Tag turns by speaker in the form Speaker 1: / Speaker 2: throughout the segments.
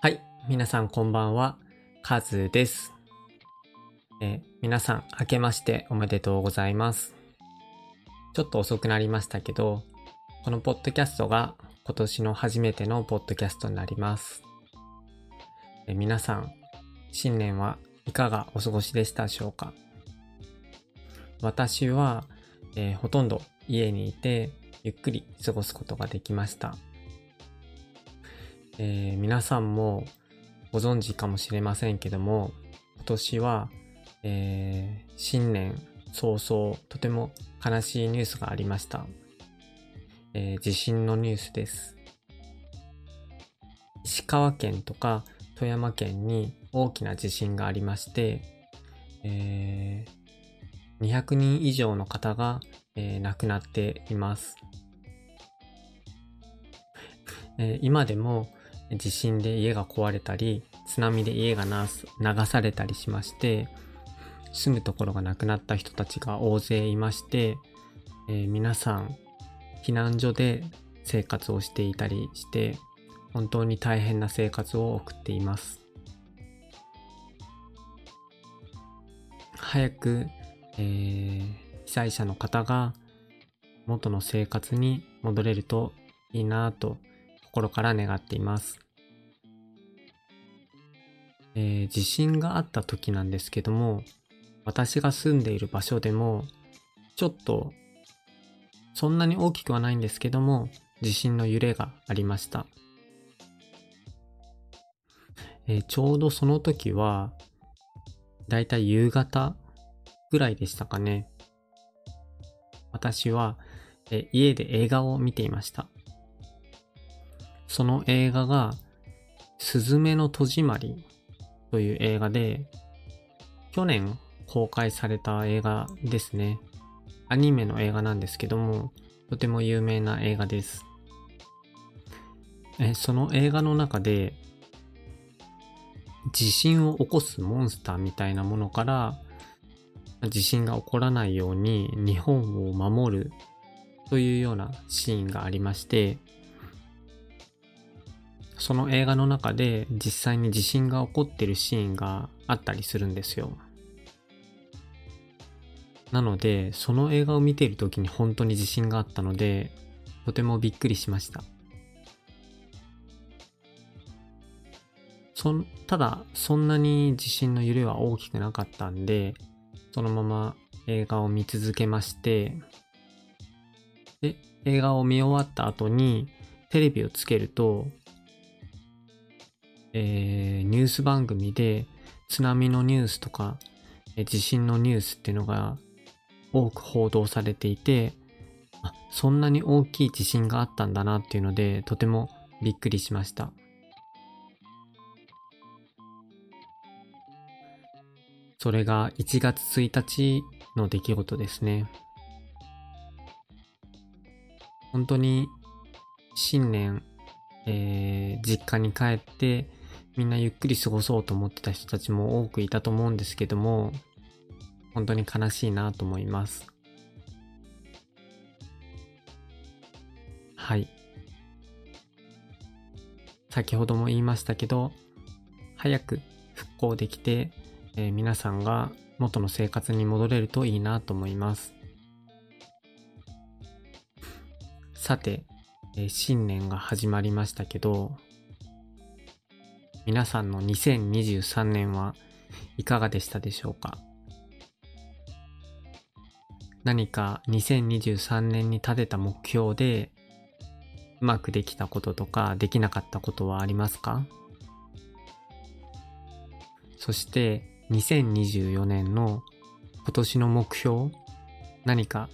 Speaker 1: はい、皆さんこんばんは、カズです。え皆さん、明けましておめでとうございます。ちょっと遅くなりましたけど、このポッドキャストが今年の初めてのポッドキャストになります。え皆さん、新年はいかがお過ごしでしたでしょうか？私は、えーほとんど家にいて、ゆっくり過ごすことができました。えー皆さんもご存知かもしれませんけども、今年は、えー新年早々、とても悲しいニュースがありました。えー地震のニュースです。石川県とか富山県に大きな地震がありまして、えー200人以上の方が、えー亡くなっています。えー今でも地震で家が壊れたり、津波で家が流されたりしまして、住むところがなくなった人たちが大勢いまして、えー皆さん避難所で生活をしていたりして、本当に大変な生活を送っています。早く、えー被災者の方が元の生活に戻れるといいなぁと心から願っています。えー地震があった時なんですけども、私が住んでいる場所でも、ちょっと、そんなに大きくはないんですけども、地震の揺れがありました。えーちょうどその時は、だいたい夕方ぐらいでしたかね。私は、えー家で映画を見ていました。その映画が、すずめの戸締まりという映画で、去年公開された映画ですね。アニメの映画なんですけども、とても有名な映画です。えその映画の中で、地震を起こすモンスターみたいなものから、地震が起こらないように日本を守るというようなシーンがありまして、その映画の中で実際に地震が起こってるシーンがあったりするんですよ。なので、その映画を見ている時に本当に地震があったので、とてもびっくりしました。そんただ、そんなに地震の揺れは大きくなかったんで、そのまま映画を見続けまして、で、映画を見終わった後にテレビをつけると、えーニュース番組で津波のニュースとか、えー地震のニュースっていうのが多く報道されていて、あ、そんなに大きい地震があったんだなっていうので、とてもびっくりしました。それが1月1日の出来事ですね。本当に新年、えー実家に帰ってみんなゆっくり過ごそうと思ってた人たちも多くいたと思うんですけども、本当に悲しいなと思います。はい。先ほども言いましたけど、早く復興できて、えー皆さんが元の生活に戻れるといいなと思います。さて、えー新年が始まりましたけど、皆さんの2023年はいかがでしたでしょうか？何か2023年に立てた目標でうまくできたこととかできなかったことはありますか？そして2024年の今年の目標何か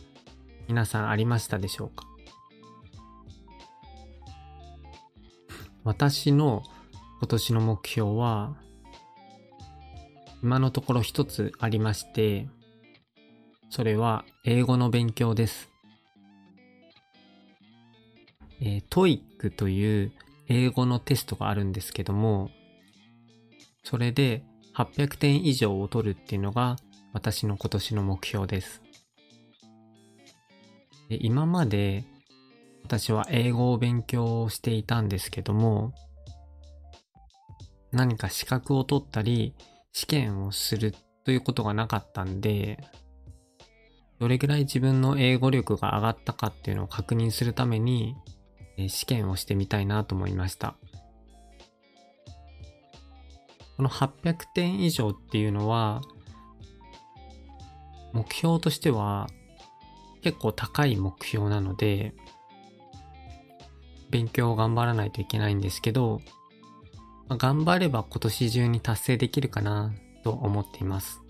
Speaker 1: 皆さんありましたでしょうか？私の今年の目標は今のところ一つありましてそれは英語の勉強です。えー、TOEIC という英語のテストがあるんですけども、それで800点以上を取るっていうのが私の今年の目標です。で今まで私は英語を勉強していたんですけども、何か資格を取ったり試験をするということがなかったんで、どれぐらい自分の英語力が上がったかっていうのを確認するために、試験をしてみたいなと思いました。この800点以上っていうのは、目標としては結構高い目標なので、勉強を頑張らないといけないんですけど、頑張れば今年中に達成できるかなと思っています。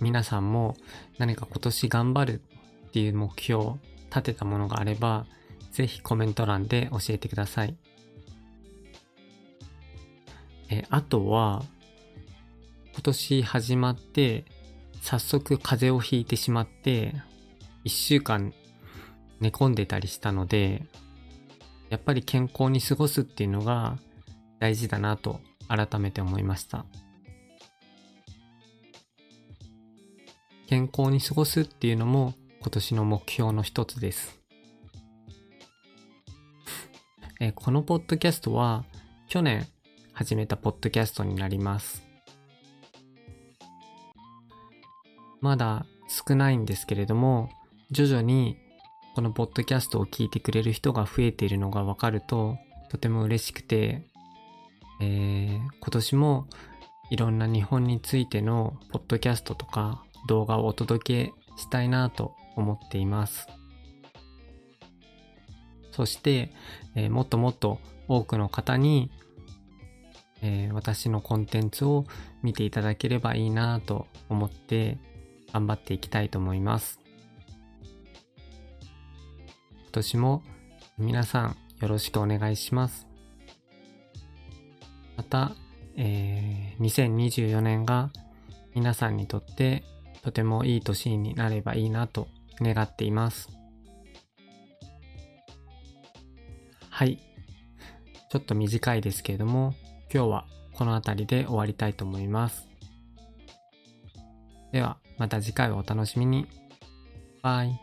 Speaker 1: 皆さんも何か今年頑張るっていう目標を立てたものがあれば、ぜひコメント欄で教えてください。え、あとは、今年始まって、早速風邪をひいてしまって、一週間寝込んでたりしたので、やっぱり健康に過ごすっていうのが大事だなと改めて思いました。健康に過ごすっていうのも今年の目標の一つです。えこのポッドキャストは去年始めたポッドキャストになります。まだ少ないんですけれども、徐々にこのポッドキャストを聞いてくれる人が増えているのがわかるととても嬉しくて、えー、今年もいろんな日本についてのポッドキャストとか動画をお届けしたいなと思っています。そして、えー、もっともっと多くの方に、えー、私のコンテンツを見ていただければいいなと思って頑張っていきたいと思います。年も皆さんよろしくお願いします。また、えー、2024年が皆さんにとってとてもいい年になればいいなと願っています。はい。ちょっと短いですけれども、今日はこの辺りで終わりたいと思います。では、また次回をお楽しみに。バイ。